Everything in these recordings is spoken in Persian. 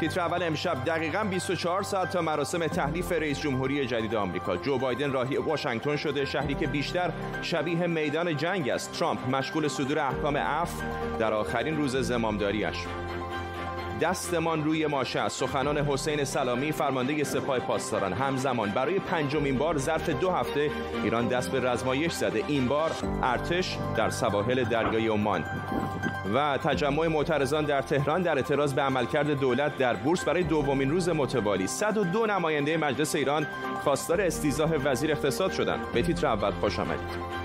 تیتر اول امشب دقیقا 24 ساعت تا مراسم تحلیف رئیس جمهوری جدید آمریکا. جو بایدن راهی واشنگتن شده. شهری که بیشتر شبیه میدان جنگ است. ترامپ مشغول صدور احکام عفو در آخرین روز زمامداریش دستمان روی ماشه است سخنان حسین سلامی فرمانده سپاه پاسداران. همزمان برای پنجمین بار ظرف دو هفته ایران دست به رزمایش زده. این بار ارتش در سواحل دریای عمان. و تجمع معترضان در تهران در اعتراض به عملکرد دولت در بورس برای دومین روز متوالی. 102 نماینده مجلس ایران خواستار استیزاه وزیر اقتصاد شدند. به تیتر اول خوش آمدید.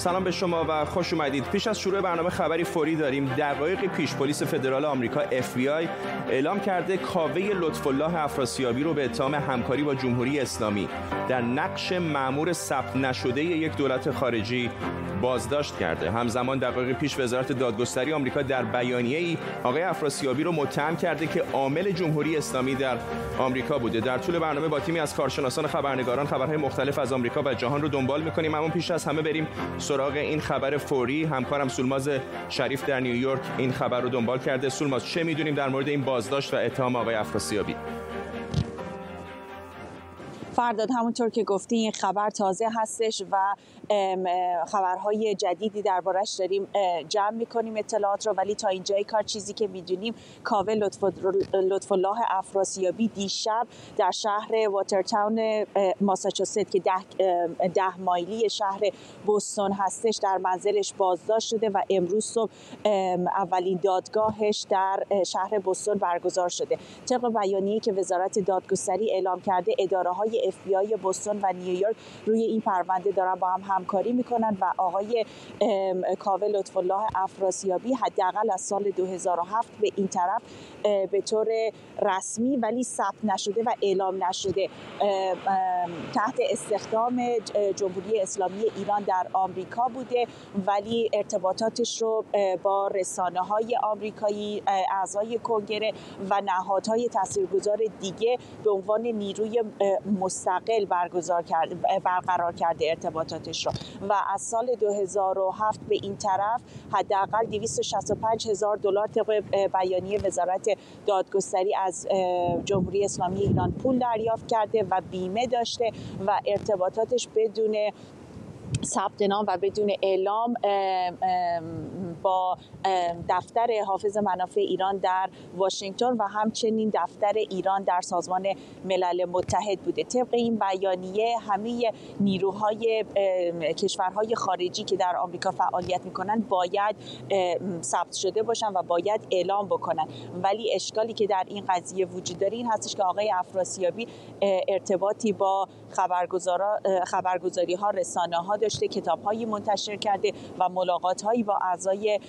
سلام به شما و خوش اومدید. پیش از شروع برنامه خبری فوری داریم. دقایق پیش پلیس فدرال آمریکا FBI اعلام کرده کاوه لطف الله افراسیابی رو به اتهام همکاری با جمهوری اسلامی. در نقش مأمور ثبت نشده یک دولت خارجی بازداشت کرده. همزمان دقایق پیش وزارت دادگستری آمریکا در بیانیه ای آقای افراسیابی رو متهم کرده که عامل جمهوری اسلامی در آمریکا بوده. در طول برنامه با تیمی از کارشناسان خبرنگاران خبرهای مختلف از آمریکا و جهان رو دنبال می‌کنیم. اما پیش از همه بریم سراغ این خبر فوری. همکارم سولماز شریف در نیویورک این خبر رو دنبال کرده. سولماز چه می‌دونیم در مورد این بازداشت و اتهام آقای افراسیابی؟ فرداد همونطور که گفتی این خبر تازه هستش و خبرهای جدیدی دربارش داریم جمع می‌کنیم اطلاعات رو. ولی تا اینجای کار چیزی که می‌دونیم کاوه لطف الله افراسیابی دیشب در شهر واترتاون ماساچوست که ده, ده مایلی شهر بوستون هستش در منزلش بازداشت شده و امروز صبح اولین دادگاهش در شهر بوستون برگزار شده. طبق بیانیه که وزارت دادگستری اعلام کرده اداره های اف بی آی بوستون و نیویورک روی این پرونده دارن با هم همکاری می‌کنن و آقای کاوه لطف الله افراسیابی حداقل از سال 2007 به این طرف به طور رسمی ولی ثبت نشده و اعلام نشده تحت استخدام جمهوری اسلامی ایران در آمریکا بوده ولی ارتباطاتش رو با رسانه های آمریکایی اعضای کنگره و نهادهای تاثیرگذار دیگه به عنوان نیروی مستقل برگزار کرده برقرار کرده ارتباطاتش رو. و از سال 2007 به این طرف حداقل 265 هزار دلار طبق بیانیه وزارت دادگستری از جمهوری اسلامی ایران پول دریافت کرده و بیمه داشته و ارتباطاتش بدون ثبت نام و بدون اعلام با دفتر حافظ منافع ایران در واشنگتن و همچنین دفتر ایران در سازمان ملل متحد بوده. طبق این بیانیه همه نیروهای کشورهای خارجی که در آمریکا فعالیت می‌کنن باید ثبت شده باشن و باید اعلام بکنن ولی اشکالی که در این قضیه وجود داره این هستش که آقای افراسیابی ارتباطی با خبرگزاری ها رسانه ها داشته کتاب هایی منتشر کرده و ملاقات هایی با اعضای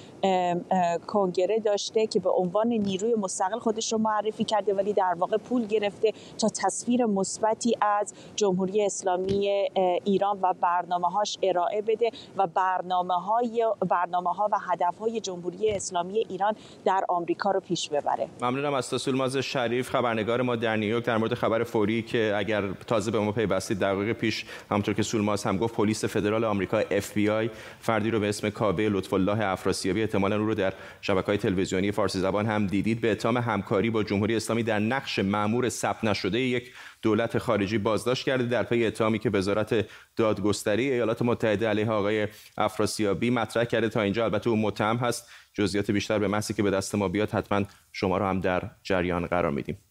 کنگره داشته که به عنوان نیروی مستقل خودش رو معرفی کرده ولی در واقع پول گرفته تا تصویر مثبتی از جمهوری اسلامی ایران و برنامه هاش ارائه بده و برنامه های برنامه ها و هدف های جمهوری اسلامی ایران در آمریکا رو پیش ببره. ممنونم از تسولماز شریف خبرنگار ما در نیویورک در مورد خبر فوری که اگر تازه به ما پیوستید دقیقه پیش همونطور که سولماز هم گفت پلیس فدرال آمریکا FBI فردی رو به اسم کابه لطف الله افراسیابی احتمالاً او رو در شبکه‌های تلویزیونی فارسی زبان هم دیدید. به اتهام همکاری با جمهوری اسلامی در نقش مأمور ثبت نشده یک دولت خارجی بازداشت کرده در پی اتهامی که وزارت دادگستری ایالات متحده علیه آقای افراسیابی مطرح کرده. تا اینجا البته او متهم هست. جزئیات بیشتر به محضی که به دست ما بیاد حتما شما رو هم در جریان قرار میدیم.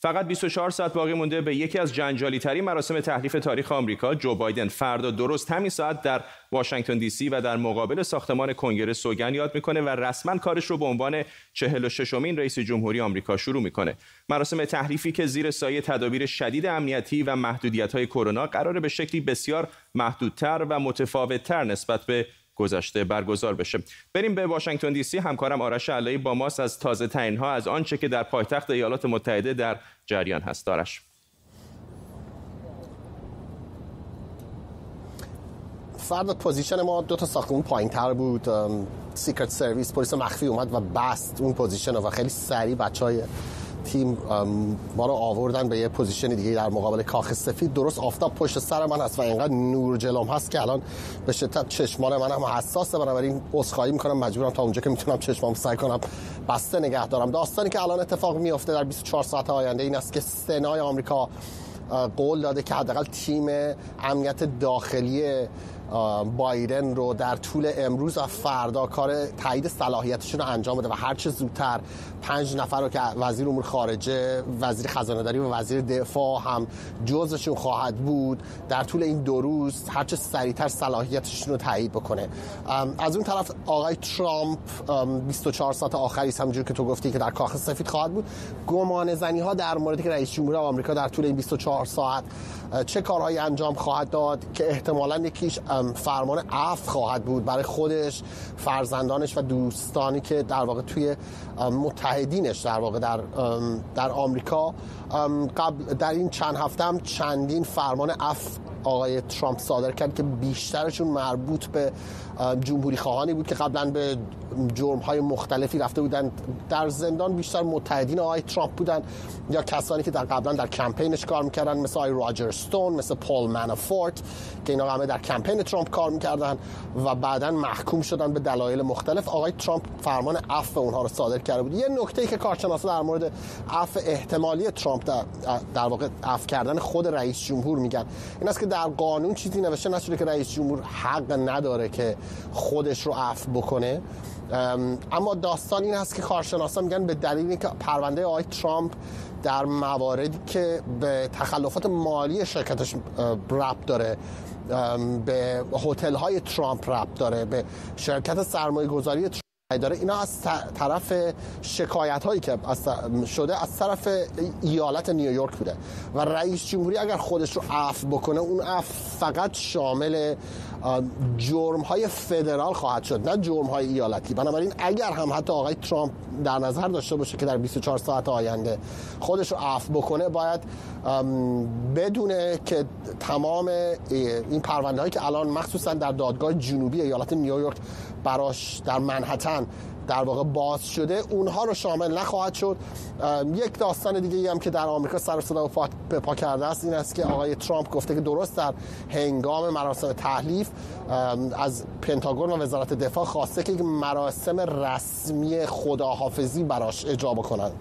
فقط 24 ساعت باقی مونده به یکی از جنجالی ترین مراسم تحریف تاریخ آمریکا. جو بایدن فردا درست همین ساعت در واشنگتن دی سی و در مقابل ساختمان کنگره سوگن یاد می‌کنه و رسما کارش رو به عنوان 46 امین رئیس جمهوری آمریکا شروع می‌کنه. مراسم تحلیفی که زیر سایه تدابیر شدید امنیتی و محدودیت های کرونا قراره به شکلی بسیار محدودتر و متفاوتتر نسبت به گذشته برگزار بشه. بریم به واشنگتن دی سی. همکارم آرش علایی با ماست از تازه ترین ها از آنچه که در پایتخت ایالات متحده در جریان هست. دارش فرد position ما دو تا ساختمون پایین تر بود Secret Service پلیس مخفی اومد و بست اون position و خیلی سریع بچه های تیم ما رو آوردن به یه position دیگه در مقابل کاخ سفید. درست آفتاب پشت سر من هست و اینقدر نور جلوم هست که الان به شدت چشمان من هم حساسه. بنابراین عذرخواهی می‌کنم. مجبورم تا اونجا که می‌تونم چشمام سعی کنم بسته نگه دارم. داستانی که الان اتفاق میفته در 24 ساعت آینده این است که سنای آمریکا قول داده که حداقل تیم امنیت داخلی بایدن رو در طول امروز و فردا کار تایید صلاحیتشون رو انجام بده و هر چه زودتر پنج نفر رو که وزیر امور خارجه وزیر خزانه داری و وزیر دفاع هم جزشون خواهد بود در طول این دو روز هر چه سریعتر صلاحیتشون رو تایید بکنه. از اون طرف آقای ترامپ 24 ساعت آخری همونجور که تو گفتی که در کاخ سفید خواهد بود. گمان زنی ها در موردی که رئیس جمهور آمریکا در طول این 24 ساعت چه کارهایی انجام خواهد داد که احتمالا یکیش فرمان عفو خواهد بود برای خودش فرزندانش و دوستانی که در واقع توی متحدینش در واقع در در آمریکا. قبل در این چند هفته هم چندین فرمان عفو آقای ترامپ صادر کرد که بیشترشون مربوط به جمهوری خواهانی بود که قبلا به جرم های مختلفی رفته بودن در زندان بیشتر متحدین آقای ترامپ بودن یا کسانی که در قبلا در کمپینش کار می‌کردن مثل آقای راجر ستون مثل پول مانافورت که اینا همه در کمپین ترامپ کار می‌کردن و بعدا محکوم شدن به دلایل مختلف. آقای ترامپ فرمان عفو اونها رو صادر کرده بود. یه نکته ای که کارشناسا در مورد عفو احتمالی ترامپ در, در واقع عفو کردن خود رئیس جمهور میگن این است که در قانون چیزی نوشته نشده که رئیس جمهور حق نداره که خودش رو عفو بکنه. اما داستان این هست که کارشناسان میگن به دلیل اینکه پرونده آقای ترامپ در مواردی که به تخلفات مالی شرکتش ربط داره به هتل های ترامپ ربط داره به شرکت سرمایه گذاری داره. اینا از طرف شکایت هایی که شده از طرف ایالت نیویورک بوده. و رئیس جمهوری اگر خودش رو عفو بکنه اون عفو فقط شامل جرم های فدرال خواهد شد نه جرم های ایالتی. بنابراین اگر هم حتی آقای ترامپ در نظر داشته باشه که در 24 ساعت آینده خودش رو عفو بکنه باید بدونه که تمام این پرونده هایی که الان مخصوصا در دادگاه جنوبی ایالت نیویورک براش در منحتن در واقع باز شده اونها رو شامل نخواهد شد. یک داستان دیگه هم که در آمریکا سر صدا به پا کرده است این است که آقای ترامپ گفته که درست در هنگام مراسم تحلیف از پنتاگون و وزارت دفاع خواسته که مراسم رسمی خداحافظی براش اجرا بکنند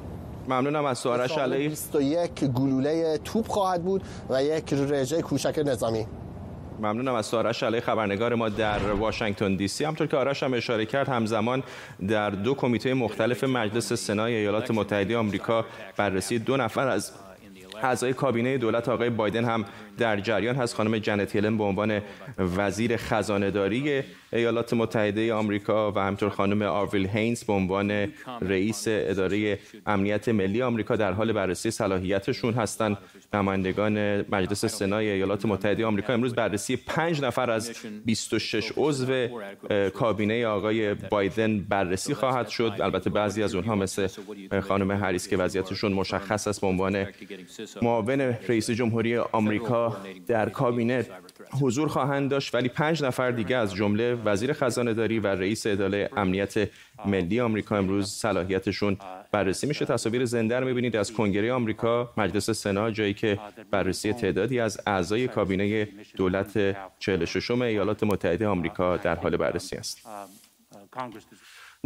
ممنونم از سوارش علی. 21 گلوله توپ خواهد بود و یک رژه کوشک نظامی. ممنونم از سارش علی خبرنگار ما در واشنگتن دی سی. همطور که آرش هم اشاره کرد همزمان در دو کمیته مختلف مجلس سنای ایالات متحده آمریکا بررسی دو نفر از اعضای کابینه دولت آقای بایدن هم در جریان هست. خانم جنت هلن به عنوان وزیر خزانهداری ایالات متحده آمریکا و همطور خانم آرویل هینز به عنوان رئیس اداره امنیت ملی آمریکا در حال بررسی صلاحیتشون هستند نمایندگان مجلس سنای ایالات متحده آمریکا امروز بررسی پنج نفر از 26 عضو کابینه آقای بایدن بررسی خواهد شد. البته بعضی از اونها مثل خانم هریس که وضعیتشون مشخص است به عنوان معاون رئیس جمهوری آمریکا در کابینه حضور خواهند داشت ولی پنج نفر دیگه از جمله وزیر خزانه داری و رئیس اداره امنیت ملی آمریکا امروز صلاحیتشون بررسی میشه. تصاویر زنده رو می‌بینید از کنگره آمریکا مجلس سنا جایی که بررسی تعدادی از اعضای کابینه دولت 46 ایالات متحده آمریکا در حال بررسی است.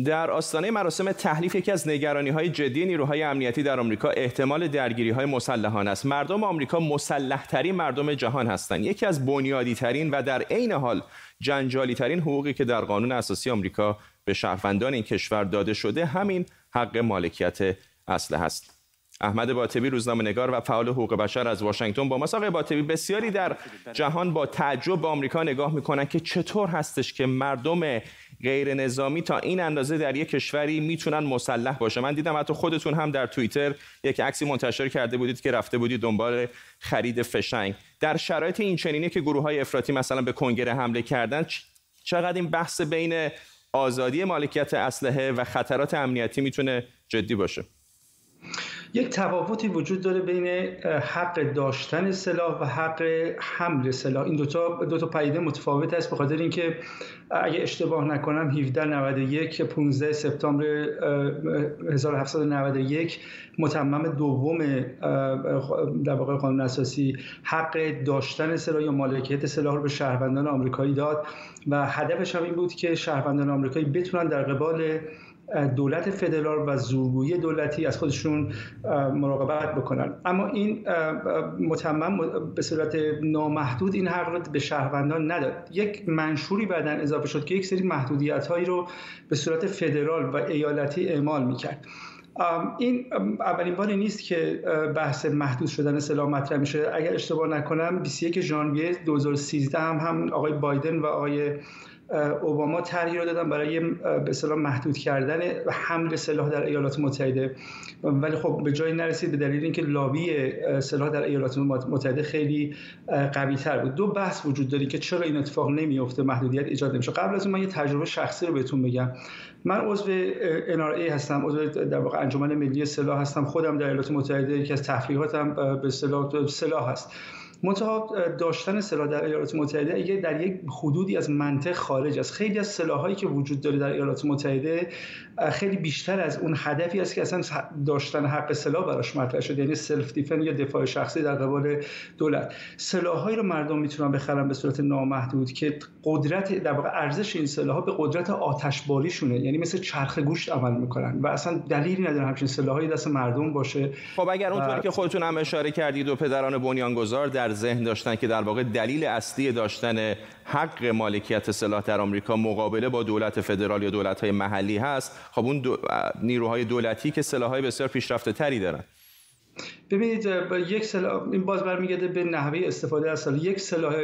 در آستانه مراسم تحلیف یکی از نگرانی های جدی نیروهای امنیتی در آمریکا احتمال درگیری های مسلحانه است. مردم آمریکا مسلح ترین مردم جهان هستند. یکی از بنیادی ترین و در عین حال جنجالی ترین حقوقی که در قانون اساسی آمریکا به شهروندان این کشور داده شده همین حق مالکیت اسلحه است احمد باطبی روزنامه نگار و فعال حقوق بشر از واشنگتن با آقای باطبی بسیاری در جهان با تعجب به آمریکا نگاه می‌کنن که چطور هستش که مردم غیر نظامی تا این اندازه در یک کشوری می‌تونن مسلح باشه. من دیدم حتی خودتون هم در توییتر یک عکسی منتشر کرده بودید که رفته بودید دنبال خرید فشنگ. در شرایط این چنینه که گروه های افراطی مثلا به کنگره حمله کردن چقدر این بحث بین آزادی مالکیت اسلحه و خطرات امنیتی می‌تونه جدی باشه؟ یک تفاوتی وجود داره بین حق داشتن سلاح و حق حمل سلاح. این دوتا دو تا پدیده متفاوت است به خاطر اینکه اگه اشتباه نکنم 1791 15 سپتامبر 1791 متمم دوم در واقع قانون اساسی حق داشتن سلاح یا مالکیت سلاح رو به شهروندان آمریکایی داد. و هدفش هم این بود که شهروندان آمریکایی بتونن در قبال دولت فدرال و زورگویی دولتی از خودشون مراقبت بکنن. اما این متمم به صورت نامحدود این حق رو به شهروندان نداد. یک منشوری بعدا اضافه شد که یک سری محدودیت هایی رو به صورت فدرال و ایالتی اعمال می‌کرد. این اولین باری نیست که بحث محدود شدن سلاح مطرح میشه. اگر اشتباه نکنم 21 ژانویه 2013 هم هم آقای بایدن و آقای اوباما طرحی رو دادن برای به اصطلاح محدود کردن حمل سلاح در ایالات متحده. ولی خب به جایی نرسید به دلیل اینکه لابی سلاح در ایالات متحده خیلی قوی تر بود. دو بحث وجود داره که چرا این اتفاق نمیفته محدودیت ایجاد نمیشه. قبل از اون من یه تجربه شخصی رو بهتون بگم. من عضو NRA هستم عضو در واقع انجمن ملی سلاح هستم. خودم در ایالات متحده یکی از تفریحاتم به سلاح سلاح هست. منتها داشتن سلاح در ایالات متحده اگه در یک حدودی از منطق خارج است. خیلی از سلاحهایی که وجود داره در ایالات متحده خیلی بیشتر از اون هدفی است که اصلا داشتن حق سلاح براش مطرح شده یعنی سلف دیفن یا دفاع شخصی در قبال دولت. سلاحهایی رو مردم می‌تونن بخرن به صورت نامحدود که قدرت در واقع ارزش این سلاحها به قدرت آتشباریشونه. یعنی مثل چرخ گوشت عمل می‌کنن و اصلا دلیلی نداره همچین سلاحهایی دست مردم باشه. خب اگر اونطوری که خودتون هم اشاره کردید و پدران بنیانگذار در ذهن داشتن که در واقع دلیل اصلی داشتن حق مالکیت سلاح در آمریکا مقابله با دولت فدرال یا دولت‌های محلی هست خب اون دو... نیروهای دولتی که سلاح‌های بسیار پیشرفته تری دارن. ببینید یک سلاح این باز برمیگرده به نحوه استفاده از سلاح. یک سلاح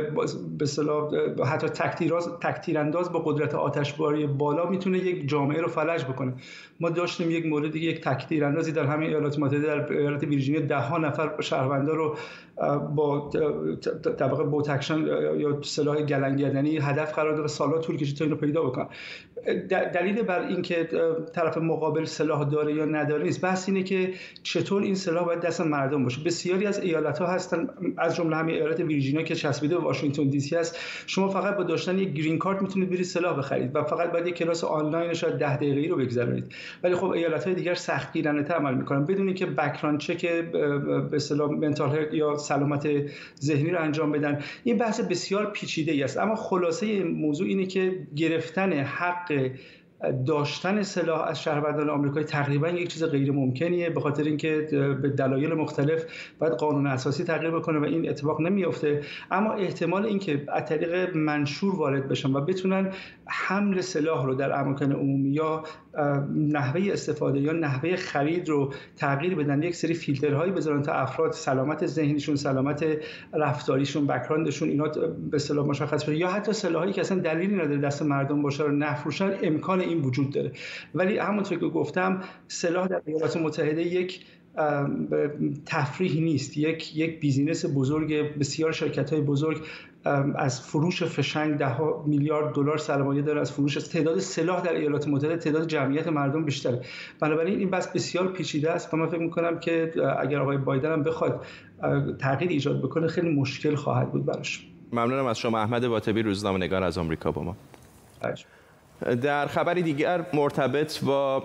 به سلاح حتی تکتیر انداز با قدرت آتشباری بالا می‌تونه یک جامعه رو فلج بکنه. ما داشتیم یک موردی یک تک‌تیراندازی در همین ایالات متحده در ایالت ویرجینیا ده ها نفر شهروندا رو با به طبع بولت‌اکشن یا سلاح گلنگردنی هدف قرار و سالها طول کشید تا اینو پیدا بکنن. دلیل بر اینکه طرف مقابل سلاح داره یا نداره نیست. بحث اینه که چطور این سلاح باید دست مردم باشه. بسیاری از ایالت ها هستن از جمله همین ایالت ویرجینیا که چسبیده به واشنگتن دی سی هست شما فقط با داشتن یک green card می‌تونید برید سلاح بخرید و فقط باید یک کلاس آنلاین شاید 10 دقیقه‌ای رو بگذرونید. ولی خب ایالت های دیگر سختگیرانه تر عمل می‌کنن. بدون اینکه بک‌گراند چک به اصطلاح منتال یا سلامت ذهنی رو انجام بدن. این بحث بسیار پیچیده ای است. اما خلاصه موضوع اینه که گرفتن حق داشتن سلاح از شهروندان آمریکایی تقریبا یک چیز غیر ممکنیه به خاطر اینکه به دلایل مختلف باید قانون اساسی تغییر بکنه و این اتفاق نمیافته. اما احتمال اینکه از طریق منشور وارد بشن و بتونن حمل سلاح رو در اماکن عمومی یا نحوه استفاده یا نحوه خرید رو تغییر بدن یک سری فیلترهایی بذارن تا افراد سلامت ذهنیشون سلامت رفتاریشون background شون اینا به اصطلاح مشخص بشه. یا حتی سلاحایی که اصلا دلیلی نداره دست مردم باشه رو نفروشن امکان این وجود داره. ولی همونطور که گفتم سلاح در ایالات متحده یک تفریح نیست. یک یک business بزرگ بسیار شرکت های بزرگ از فروش فشنگ ده میلیارد دلار سرمایه داره از فروش تعداد سلاح در ایالات متحده تعداد جمعیت مردم بیشتره. بنابراین این بس بسیار پیچیده است و من فکر می‌کنم که اگر آقای بایدن هم بخواد تغییر ایجاد بکنه خیلی مشکل خواهد بود براش. ممنونم از شما احمد باطبی روزنامه نگار از آمریکا با ما. در خبری دیگر مرتبط با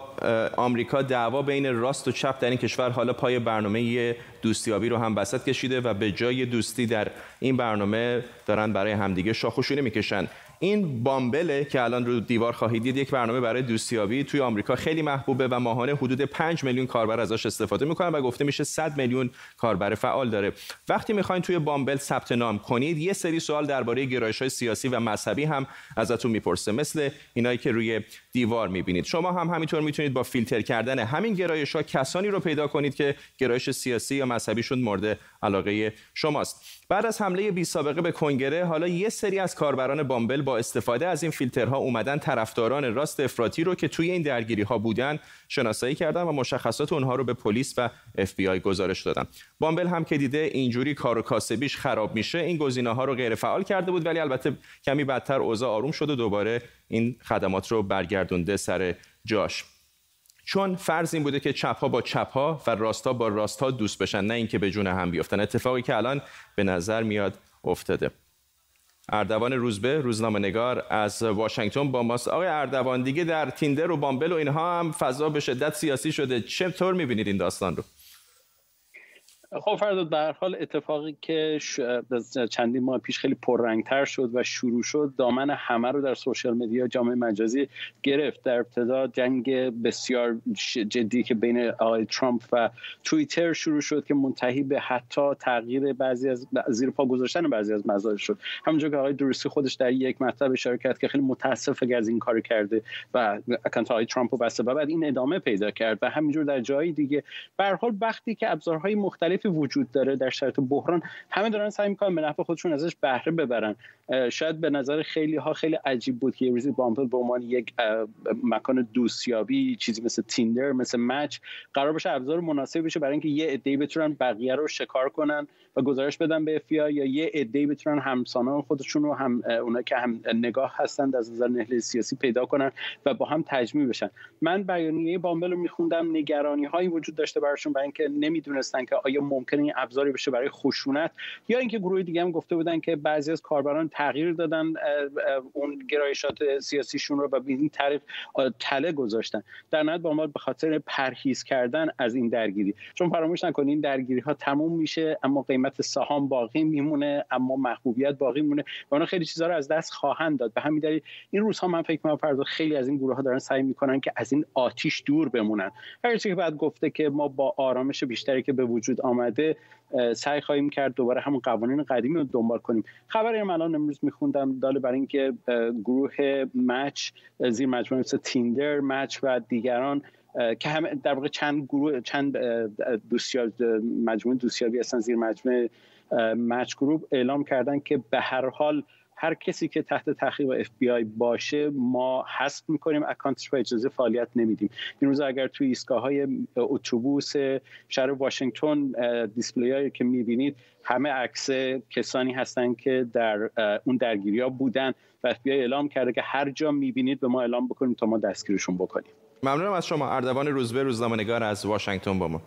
آمریکا دعوا بین راست و چپ در این کشور حالا پای برنامه دوستیابی رو هم وسط کشیده و به جای دوستی در این برنامه دارن برای همدیگه شاخ و شونه می‌کشن. این بامبله که الان رو دیوار خواهید دید یک برنامه برای دوستیابی توی آمریکا خیلی محبوبه و ماهانه حدود 5 میلیون کاربر ازش استفاده می‌کنن و گفته میشه 100 میلیون کاربر فعال داره. وقتی می‌خواین توی بامبل ثبت نام کنید یه سری سوال درباره گرایش های سیاسی و مذهبی هم ازتون می‌پرسه مثل اینایی که روی دیوار می‌بینید. شما هم همینطور می‌تونید با فیلتر کردن همین گرایش ها کسانی رو پیدا کنید که گرایش سیاسی یا مذهبیشون مورد علاقه شماست. بعد از حمله بی سابقه به کنگره حالا یه سری از کاربران بامبل با استفاده از این فیلترها اومدن طرفداران راست افراطی رو که توی این درگیری ها بودن شناسایی کردن و مشخصات اونها رو به پلیس و اف بی آی گزارش دادن. بامبل هم که دیده اینجوری کار و کاسبیش خراب میشه این گزینه ها رو غیر فعال کرده بود ولی البته کمی بدتر اوضاع آروم شد و دوباره این خدمات رو برگردونده سر جاش. چون فرض این بوده که چپها با چپها و راستها با راستها دوست بشن نه اینکه به جون هم بیفتن. اتفاقی که الان به نظر میاد افتاده. اردوان روزبه روزنامه نگار از واشنگتن با ماست. آقای اردوان دیگه در تیندر و بامبل و اینها هم فضا به شدت سیاسی شده. چطور می‌بینید این داستان رو؟ خب فرداد به هر حال اتفاقی که چندین ماه پیش خیلی پررنگتر شد و شروع شد دامن همه رو در social media جامعه مجازی گرفت. در ابتدا جنگ بسیار جدی که بین آقای ترامپ و توییتر شروع شد که منتهی به حتی تغییر بعضی از زیر پا گذاشتن بعضی از مزاج شد. همونجور که آقای دورسی خودش در یک مطلب اشاره کرد که خیلی متاسفه که از این کار کرده و account آقای ترامپ رو بسته و بعد این ادامه پیدا کرد و همینجور در جایی دیگه. به حال وقتی که ابزارهای مختلف وجود داره در شرایط بحران. همه دارن سعی می‌کنن به نفع خودشون ازش بهره ببرن. شاید به نظر خیلی ها خیلی عجیب بود که ریزی بامپل به عنوان یک مکان دوستیابی چیزی مثل تیندر مثل مچ قرار باشه ابزار مناسبی بشه برای اینکه یه عده‌ای بتونن بقیه رو شکار کنن و گزارش بدن به اف یا یه عده‌ای بتونن همسانان خودشون رو هم اونا که هم نگاه هستند از نظر نهله سیاسی پیدا کنن و با هم تجمیع بشن. من بیانیه بامبل رو میخوندم نگرانی هایی وجود داشته براشون برای اینکه نمی‌دونستن که آیا ممکنه این ابزاری بشه برای خشونت یا اینکه گروه دیگه هم گفته بودن که بعضی از کاربران تغییر دادن اون گرایشات سیاسیشون رو و به این طریق تله گذاشتن. در نهایت با ما به خاطر پرهیز کردن از این درگیری. چون فراموش نکنید این درگیری ها تموم میشه اما قیمت سهام باقی میمونه اما محبوبیت باقی میمونه و اونا خیلی چیزها رو از دست خواهند داد. به همین دلیل این روزها من فکر می‌کنم فردا خیلی از این گروه ها دارن سعی می‌کنن که از این آتیش دور بمونن. هرچی که بعد گفته که ما با آرامش بیشتری که به وجود آمده سعی خواهیم کرد دوباره همون قوانین قدیمی رو دنبال کنیم. خبری من الان امروز میخوندم داله برای اینکه گروه مچ زیر مجموعه مثل تیندر مچ و دیگران که هم در واقع چند گروه چند دوستیار مجموعه دوستیابی هستن زیر مجموعه Match Group اعلام کردن که به هر حال هر کسی که تحت تحقیق اف بی آی باشه ما حذف می‌کنیم account ش و اجازه فعالیت نمیدیم. این روز اگر توی ایستگاه های اتوبوس شهر واشنگتن display که می‌بینید همه عکس کسانی هستند که در اون درگیری ها بودن و اف بی آی اعلام کرده که هر جا می‌بینید به ما اعلام بکنیم تا ما دستگیرشون بکنیم. ممنونم از شما. اردوان روزبه روزنامه‌نگار از واشنگتن با ما.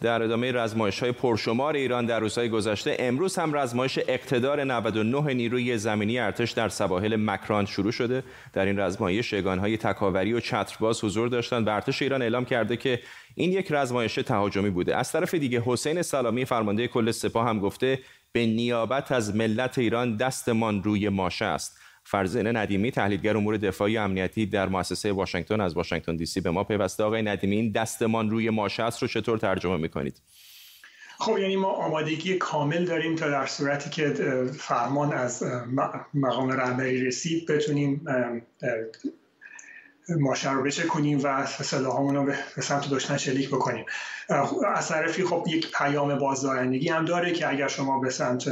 در ادامه رزمایش های پرشمار ایران در روزهای گذشته امروز هم رزمایش اقتدار 99 نیروی زمینی ارتش در سواحل مکران شروع شده. در این رزمایش های تکاوری و چترباز حضور داشتند و ارتش ایران اعلام کرده که این یک رزمایش تهاجمی بوده. از طرف دیگه حسین سلامی فرمانده کل سپاه هم گفته به نیابت از ملت ایران دستمان روی ماشه است. فرزین ندیمی تحلیلگر امور دفاعی امنیتی در مؤسسه واشنگتن از واشنگتن دی سی به ما پیوسته. آقای ندیمی این دستمان روی ماشه است رو چطور ترجمه می‌کنید؟ خب یعنی ما آمادگی کامل داریم تا در صورتی که فرمان از مقام رهبری رسید بتونیم ماشه رو بچه کنیم و سلاحامون رو به سمت دشمن شلیک بکنیم. از طرفی خب یک پیام بازدارندگی هم داره که اگر شما به سمت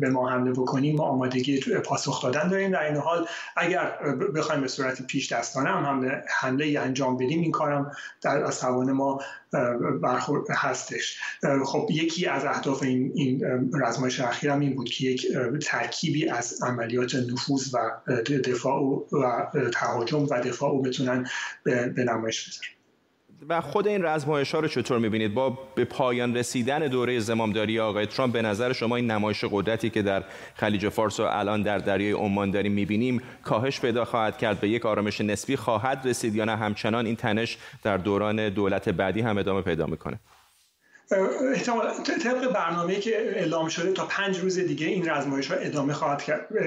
به ما حمله بکنیم ما آمادگی پاسخ دادن داریم. در این حال اگر بخوایم به صورت پیش دستانه هم حمله, انجام بدیم این کارم در از ما برخورد هستش. خب یکی از اهداف این, این رزمایش اخیر هم این بود که یک ترکیبی از عملیات نفوذ و دفاع و تهاجم و دفاع رو بتونن به نمایش بذارن. و خود این رزمایش ها رو چطور می‌بینید؟ با به پایان رسیدن دوره زمامداری آقای ترامپ به نظر شما این نمایش قدرتی که در خلیج فارس و الان در دریای عمان داریم می‌بینیم کاهش پیدا خواهد کرد به یک آرامش نسبی خواهد رسید یا نه؟ همچنان این تنش در دوران دولت بعدی هم ادامه پیدا می‌کنه. احتمال طبق برنامه که اعلام شده تا پنج روز دیگه این رزمایش ها ادامه خواهد,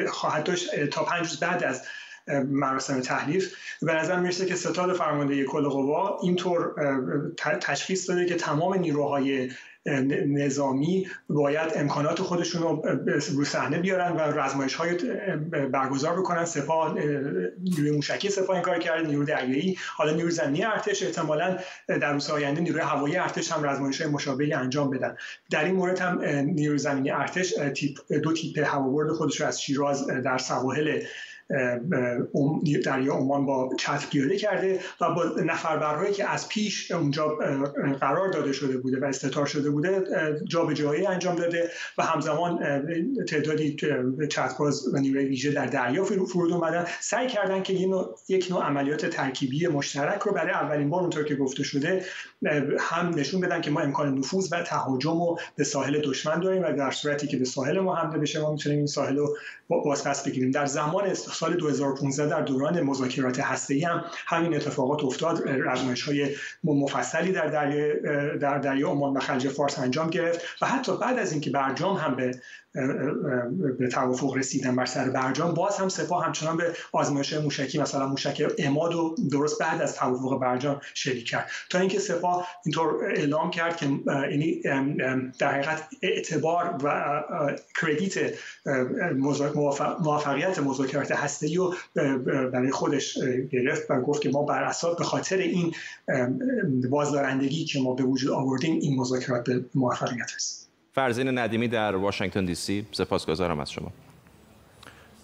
خواهد داشت تا پنج روز بعد از مراسم تحلیف به نظر می‌رسه که ستاد فرمانده کل قوا اینطور تشخیص داده که تمام نیروهای نظامی باید امکانات خودشون رو رو صحنه بیارن و رزمایش های برگزار بکنن. سپاه نیروی موشکی سپاه این کار کرده نیروی دریایی حالا نیروی زمینی ارتش احتمالا در روزهای آینده نیروی هوایی ارتش هم رزمایش های مشابهی انجام بدن. در این مورد هم نیروی زمینی ارتش دو تیپ هوابرد خودش رو از شیراز در سواحل دریا عمان با چتر پیاده کرده و با نفربرهایی که از پیش اونجا قرار داده شده بوده و استتار شده بوده جابجایی انجام داده و همزمان تعدادی چترباز و نیروی ویژه در دریا فرود اومدن. سعی کردن که یک نوع عملیات ترکیبی مشترک رو برای اولین بار اونطور که گفته شده هم نشون بدن که ما امکان نفوذ و تهاجم رو به ساحل دشمن داریم و در صورتی که به ساحل ما حمله بشه ما می‌تونیم این ساحل رو بازپس بگیریم. در زمان سال 2015 در دوران مذاکرات هسته‌ای هم همین اتفاقات افتاد. های مفصلی در دریا در دریا عمان و خلیج فارس انجام گرفت و حتی بعد از اینکه برجام هم به به توافق رسیدن بر سر برجام. باز هم سپاه همچنان به آزمایش موشکی مثلا موشک اماد و درست بعد از توافق برجام شریک کرد. تا اینکه سپاه اینطور اعلام کرد که یعنی در حقیقت اعتبار و کردیت موفقیت مذاکرات هسته‌ای رو برای خودش گرفت و گفت که ما بر اساس به خاطر این بازدارندگی که ما به وجود آوردیم این مذاکرات به موفقیت رسید. فرزین ندیمی در واشنگتن دی سی سپاسگزارم از شما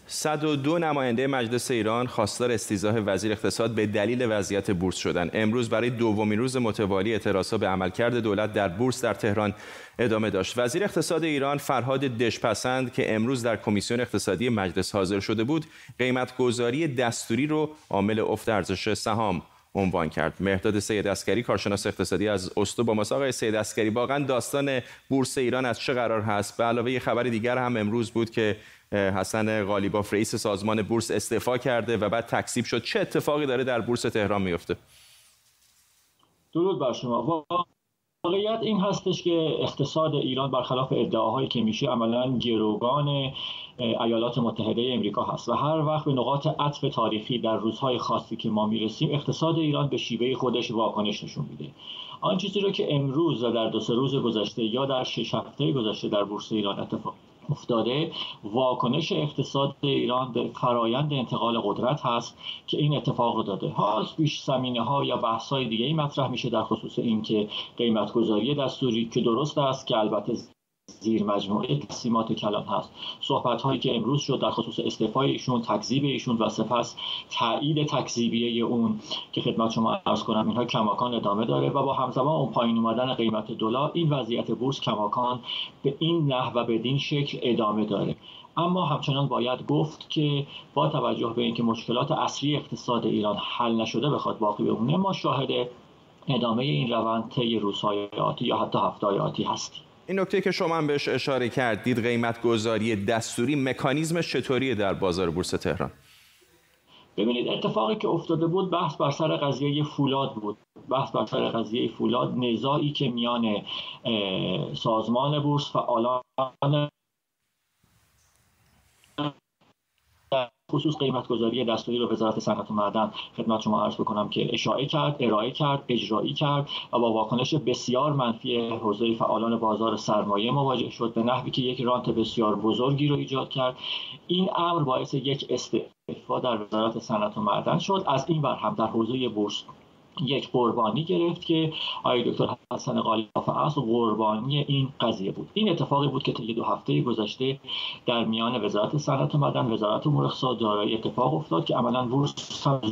102 نماینده مجلس ایران خواستار استیزاه وزیر اقتصاد به دلیل وضعیت بورس شدند. امروز برای دومین روز متوالی اعتراضها به عملکرد دولت در بورس در تهران ادامه داشت. وزیر اقتصاد ایران فرهاد دشپسند که امروز در کمیسیون اقتصادی مجلس حاضر شده بود، قیمت گذاری دستوری رو عامل افت ارزش سهام عنوان کرد. مهداد سیدعسگری کارشناس اقتصادی از اسلو با ماست آقای سیدعسگری واقعا داستان بورس ایران از چه قرار هست؟ به علاوه یه خبر دیگر هم امروز بود که حسن قالیباف رئیس سازمان بورس استعفا کرده و بعد تکذیب شد. چه اتفاقی داره در بورس تهران میفته؟ درود بر شما. واقعیت این هستش که اقتصاد ایران برخلاف ادعاهایی که میشه عملا گروگان ایالات متحده امریکا هست و هر وقت به نقاط عطف تاریخی در روزهای خاصی که ما می‌رسیم اقتصاد ایران به شیوه خودش واکنش نشون میده. آن چیزی رو که امروز و در دو سه روز گذشته یا در شش هفته گذشته در بورس ایران اتفاق افتاده واکنش اقتصاد ایران به فرایند انتقال قدرت هست که این اتفاق رو داده. حال بیش زمینه ها یا بحث های دیگه ای مطرح میشه در خصوص اینکه قیمت گذاری دستوری که درست است که البته زیر مجموعه تقسیمات کلان هست. صحبت هایی که امروز شد در خصوص استعفای ایشون تکذیب ایشون و سپس تایید تکذیبیه اون که خدمت شما ارز کنم اینها کماکان ادامه داره و با همزمان اون پایین اومدن قیمت دلار این وضعیت بورس کماکان به این نحو و بدین شکل ادامه داره. اما همچنان باید گفت که با توجه به اینکه مشکلات اصلی اقتصاد ایران حل نشده بخواد باقی بمونه ما شاهد ادامه این روند طی روزهای آتی یا حتی هفته آتی هستیم. این نکته که شما هم بهش اشاره کردید قیمت گذاری دستوری مکانیزمش چطوریه در بازار بورس تهران؟ ببینید اتفاقی که افتاده بود بحث بر سر قضیه فولاد بود. بحث بر سر قضیه فولاد نزاعی که میان سازمان بورس فعالان خصوص قیمت گذاری دستوری رو وزارت صنعت و معدن خدمت شما عرض بکنم که اشاعه کرد ارائه کرد اجرایی کرد و با واکنش بسیار منفی حوزه فعالان بازار سرمایه مواجه شد به نحوی که یک رانت بسیار بزرگی رو ایجاد کرد. این امر باعث یک استعفا در وزارت صنعت و معدن شد. از این ور هم در حوزه بورس یک قربانی گرفت که آقای دکتر حسن غالیاف اصل قربانی این قضیه بود. این اتفاقی بود که طی دو هفته گذشته در میان وزارت صنعت و معدن وزارت امور اقتصاد دارایی اتفاق افتاد که عملا بورس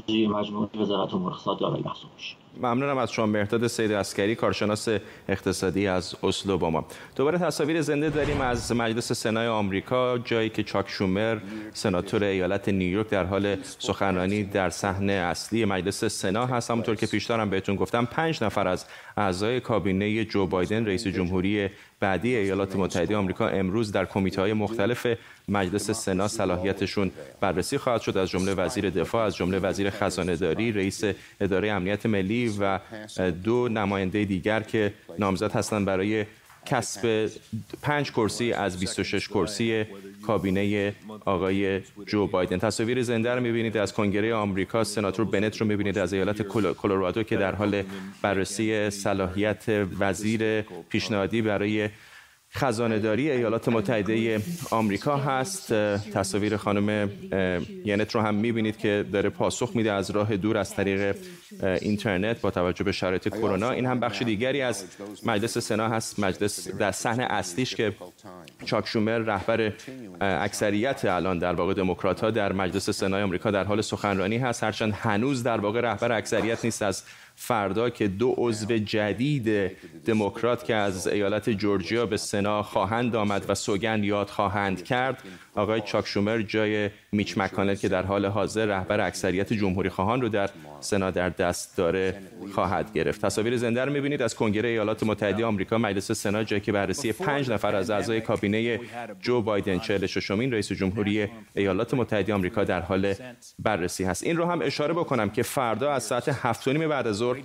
زیر مجموعه وزارت امور اقتصاد دارایی محسوب ممنونم از شما مهداد سیدعسگری کارشناس اقتصادی از اسلو با ما. دوباره تصاویر زنده داریم از مجلس سنای آمریکا جایی که چاک شومر سناتور ایالت نیویورک در حال سخنرانی در صحنه اصلی مجلس سنا هست. همونطور که پیشتر بهتون گفتم پنج نفر از اعضای کابینه جو بایدن رئیس جمهوری بعدی ایالات متحده آمریکا امروز در کمیته های مختلف مجلس سنا صلاحیتشون بررسی خواهد شد. از جمله وزیر دفاع از جمله وزیر خزانه داری رئیس اداره امنیت ملی و دو نماینده دیگر که نامزد هستند برای کسب پنج کرسی از 26 کرسی کابینه آقای جو بایدن. تصاویر زنده رو می‌بینید از کنگره آمریکا. سناتور بنت رو می‌بینید از ایالت کلرادو که در حال بررسی صلاحیت وزیر پیشنهادی برای خزانهداری ایالات متحده آمریکا هست. تصاویر خانم ینت رو هم می‌بینید که داره پاسخ میده از راه دور از طریق اینترنت با توجه به شرایط کرونا. این هم بخش دیگری از مجلس سنا هست مجلس در صحنه اصلیش که چاک شومر رهبر اکثریت الان در واقع دموکرات ها در مجلس سنای آمریکا در حال سخنرانی هست. هرچند هنوز در واقع رهبر اکثریت نیست از فردا که دو عضو جدید دموکرات که از ایالت جورجیا به سنا خواهند آمد و سوگند یاد خواهند کرد آقای چاک شومر جای میچ مکانل که در حال حاضر رهبر اکثریت جمهوری خواهان رو در سنا در دست داره خواهد گرفت. تصاویر زنده رو می‌بینید از کنگره ایالات متحده آمریکا مجلس سنا جایی که بررسی پنج نفر از اعضای کابینه جو بایدن 46 رئیس جمهوری ایالات متحده آمریکا در حال بررسی هست. این رو هم اشاره بکنم که فردا از ساعت 7 بعد از ظهر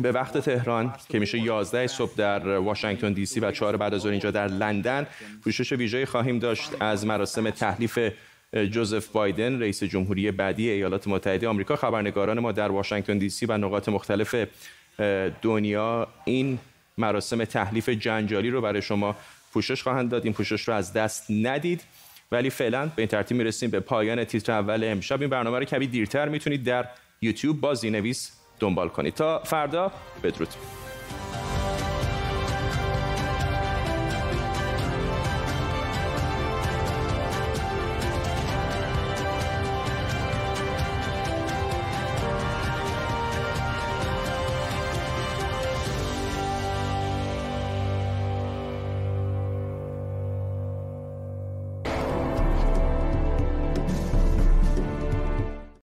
به وقت تهران که میشه 11 صبح در واشنگتن دی سی و 4 بعد از اینجا در لندن پوشش ویژه خواهیم داشت از مراسم تحلیف جوزف بایدن رئیس جمهوری بعدی ایالات متحده آمریکا. خبرنگاران ما در واشنگتن دی سی و نقاط مختلف دنیا این مراسم تحلیف جنجالی رو برای شما پوشش خواهند داد. این پوشش رو از دست ندید. ولی فعلا به این ترتیب می‌رسیم به پایان تیتر اول امشب. این برنامه رو کمی دیرتر می‌تونید در یوتیوب با زینویس دنبال کنید. تا فردا بدرود.